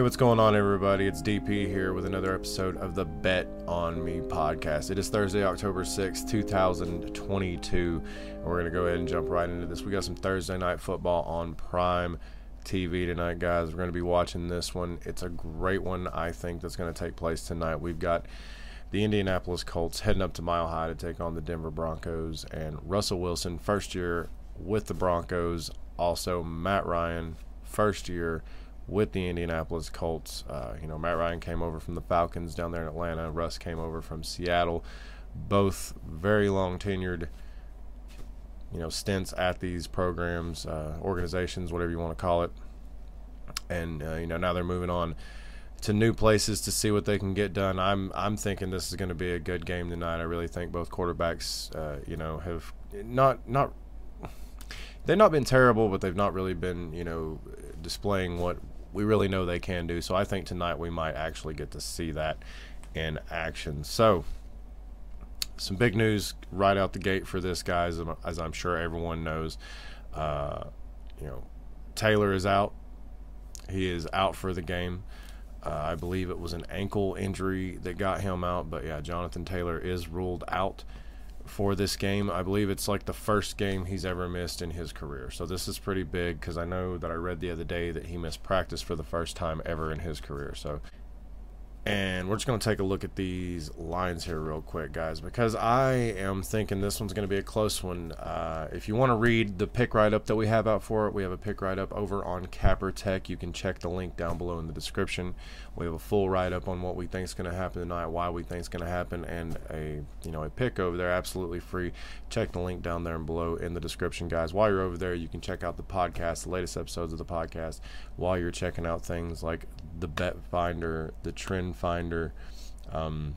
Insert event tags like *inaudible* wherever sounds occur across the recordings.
Hey, what's going on, everybody? It's DP here with another episode of the Bet on Me podcast. It is Thursday, October 6th, 2022. And we're going to go ahead and jump right into this. We got some Thursday night football on Prime TV tonight, guys. We're going to be watching this one. It's a great one, I think, that's going to take place tonight. We've got the Indianapolis Colts heading up to Mile High to take on the Denver Broncos, and Russell Wilson, first year with the Broncos. Also, Matt Ryan, first year with the Indianapolis Colts. Uh, you know, Matt Ryan came over from the Falcons down there in Atlanta. Russ came over from Seattle. Both very long tenured, you know, stints at these programs, uh, organizations, whatever you want to call it. And uh, you know, now they're moving on to new places to see what they can get done. I'm I'm thinking this is going to be a good game tonight. I really think both quarterbacks, uh, you know, have not not they've not been terrible, but they've not really been, you know, displaying what we really know they can do. So I think tonight we might actually get to see that in action. So some big news right out the gate for this, guys, as I'm sure everyone knows. Uh, you know, Taylor is out. He is out for the game. Uh, I believe it was an ankle injury that got him out, but yeah, Jonathan Taylor is ruled out for this game. I believe it's like the first game he's ever missed in his career. So this is pretty big because I know that I read the other day that he missed practice for the first time ever in his career. So and we're just going to take a look at these lines here, real quick, guys, because I am thinking this one's going to be a close one. Uh, if you want to read the pick write up that we have out for it, we have a pick write up over on CapperTek. You can check the link down below in the description. We have a full write up on what we think is going to happen tonight, why we think is going to happen, and a you know a pick over there, absolutely free. Check the link down there and below in the description, guys. While you're over there, you can check out the podcast, the latest episodes of the podcast, while you're checking out things like the Bet Finder, the Trend Finder, um,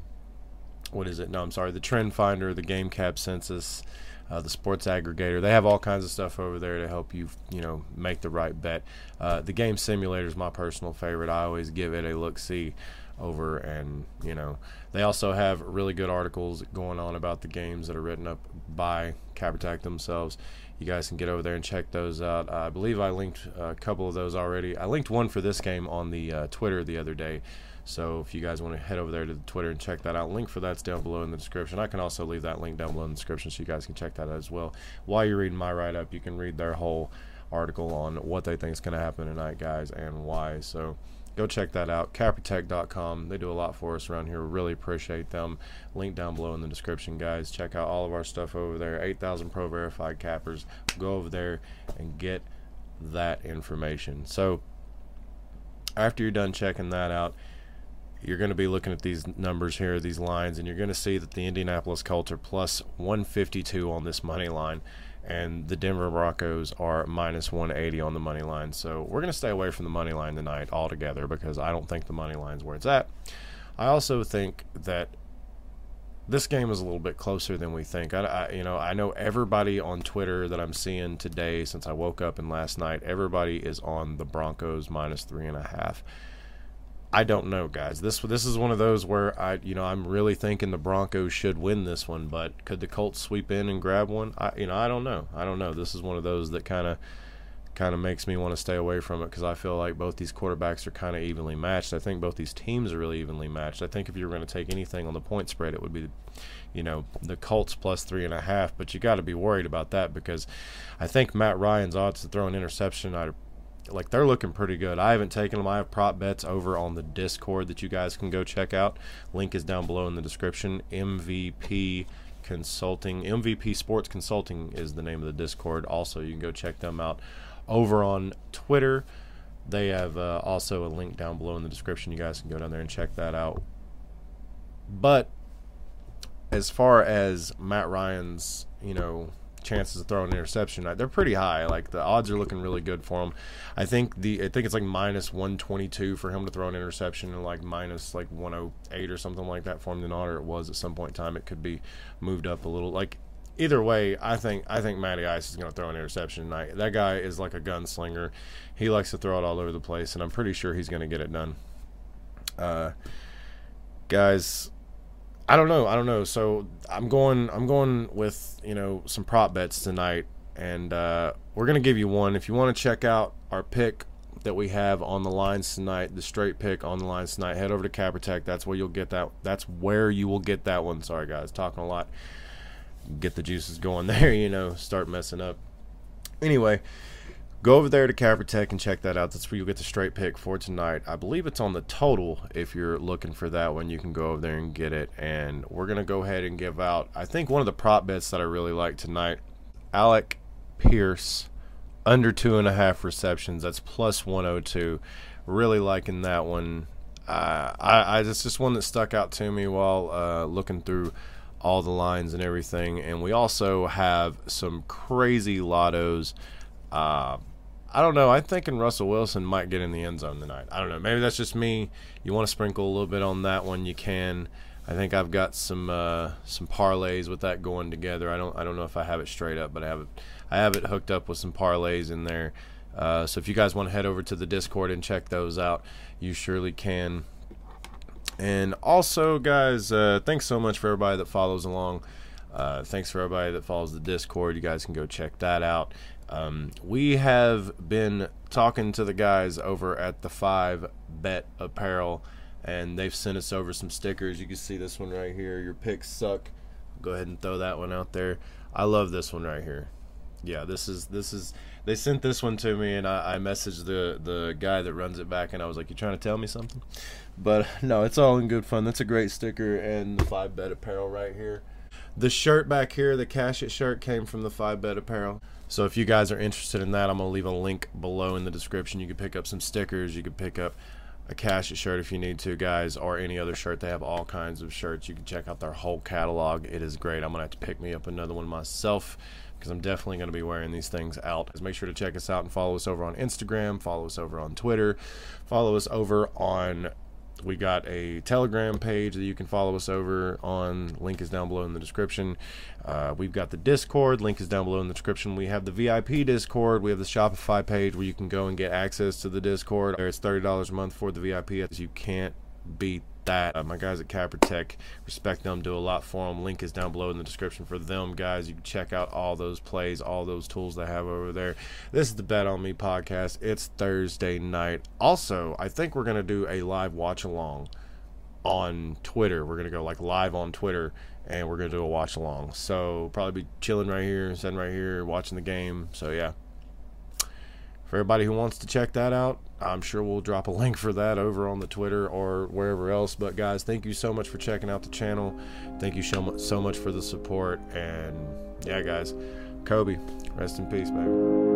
what is it? No, I'm sorry, the Trend Finder, the Game Cap Census, uh, the Sports Aggregator. They have all kinds of stuff over there to help you, you know, make the right bet. Uh, the Game Simulator is my personal favorite. I always give it a look see over and you know they also have really good articles going on about the games that are written up by CapperTek themselves you guys can get over there and check those out. I believe I linked a couple of those already. I linked one for this game on the uh, Twitter the other day. So if you guys want to head over there to the Twitter and check that out, link for that's down below in the description. I can also leave that link down below in the description so you guys can check that out as well. While you're reading my write up, you can read their whole article on what they think is going to happen tonight, guys, and why. So go check that out. CapperTek.com. They do a lot for us around here. Really appreciate them. Link down below in the description, guys. Check out all of our stuff over there. 8,000 Pro Verified Cappers. Go over there and get that information. So after you're done checking that out, you're going to be looking at these numbers here, these lines, and you're going to see that the Indianapolis Colts are plus 152 on this money line and the Denver Broncos are minus 180 on the money line. So we're going to stay away from the money line tonight altogether because I don't think the money line's where it's at. I also think that this game is a little bit closer than we think. I, I, you know, I know everybody on Twitter that I'm seeing today since I woke up and last night. Everybody is on the Broncos minus three and a half. I don't know, guys. This this is one of those where I, you know, I'm really thinking the Broncos should win this one, but could the Colts sweep in and grab one? I, you know, I don't know. I don't know. This is one of those that kind of kind of makes me want to stay away from it because I feel like both these quarterbacks are kind of evenly matched. I think both these teams are really evenly matched. I think if you were going to take anything on the point spread, it would be, you know, the Colts plus three and a half. But you got to be worried about that because I think Matt Ryan's odds to throw an interception are like they're looking pretty good. I haven't taken them. I have prop bets over on the Discord that you guys can go check out. Link is down below in the description. MVP Consulting, MVP Sports Consulting is the name of the Discord. Also, you can go check them out over on Twitter. They have uh, also a link down below in the description. You guys can go down there and check that out. But as far as Matt Ryan's, you know, chances of throwing an interception, they're pretty high. Like the odds are looking really good for him. I think the I think it's like minus 122 for him to throw an interception and like minus like 108 or something like that for him tonight, or it was at some point in time. It could be moved up a little. Like either way, I think I think Matty Ice is going to throw an interception tonight. That guy is like a gunslinger. He likes to throw it all over the place, and I'm pretty sure he's going to get it done. Uh, guys, I don't know. I don't know. So I'm going. I'm going with you know some prop bets tonight, and uh, we're gonna give you one. If you want to check out our pick that we have on the lines tonight, the straight pick on the lines tonight, head over to Capper That's where you'll get that. That's where you will get that one. Sorry, guys, talking a lot. Get the juices going *laughs* there, you know, start messing up. Anyway, go over there to CapperTek and check that out. That's where you'll get the straight pick for tonight. I believe it's on the total. If you're looking for that one, you can go over there and get it. And we're gonna go ahead and give out. I think one of the prop bets that I really like tonight, Alec Pierce under two and a half receptions. That's plus 102. Really liking that one. Uh, I, I it's just one that stuck out to me while uh, looking through all the lines and everything. And we also have some crazy lottos. Uh, I don't know. I'm thinking Russell Wilson might get in the end zone tonight. I don't know. Maybe that's just me. You want to sprinkle a little bit on that one, you can. I think I've got some uh, some parlays with that going together. I don't I don't know if I have it straight up, but I have it I have it hooked up with some parlays in there. Uh, so if you guys want to head over to the Discord and check those out, you surely can. And also, guys, uh, thanks so much for everybody that follows along. Uh, thanks for everybody that follows the Discord. You guys can go check that out. Um, we have been talking to the guys over at the Five Bet Apparel, and they've sent us over some stickers. You can see this one right here. Your picks suck. Go ahead and throw that one out there. I love this one right here yeah, this is this is they sent this one to me and I, I messaged the the guy that runs it back and I was like, You trying to tell me something? But no, it's all in good fun. That's a great sticker and the five bet apparel right here. The shirt back here, the cash it shirt came from the five Bet apparel. So if you guys are interested in that, I'm gonna leave a link below in the description. You can pick up some stickers, you can pick up a cash it shirt if you need to, guys, or any other shirt. They have all kinds of shirts. You can check out their whole catalog. It is great. I'm gonna have to pick me up another one myself because I'm definitely going to be wearing these things out. Make sure to check us out and follow us over on Instagram, follow us over on Twitter, follow us over on. We got a Telegram page that you can follow us over on. Link is down below in the description. Uh, we've got the Discord. Link is down below in the description. We have the VIP Discord. We have the Shopify page where you can go and get access to the Discord. It's $30 a month for the VIP. As you can't beat that. Uh, my guys at CapperTek, respect them, do a lot for them. Link is down below in the description for them, guys. You can check out all those plays, all those tools they have over there. This is the Bet on Me podcast. It's Thursday night. Also, I think we're gonna do a live watch along on Twitter. We're gonna go like live on Twitter and we're gonna do a watch along. So probably be chilling right here, sitting right here, watching the game. So yeah. For everybody who wants to check that out, I'm sure we'll drop a link for that over on the Twitter or wherever else. But guys, thank you so much for checking out the channel. Thank you so much, for the support. And yeah, guys, Kobe, rest in peace, baby.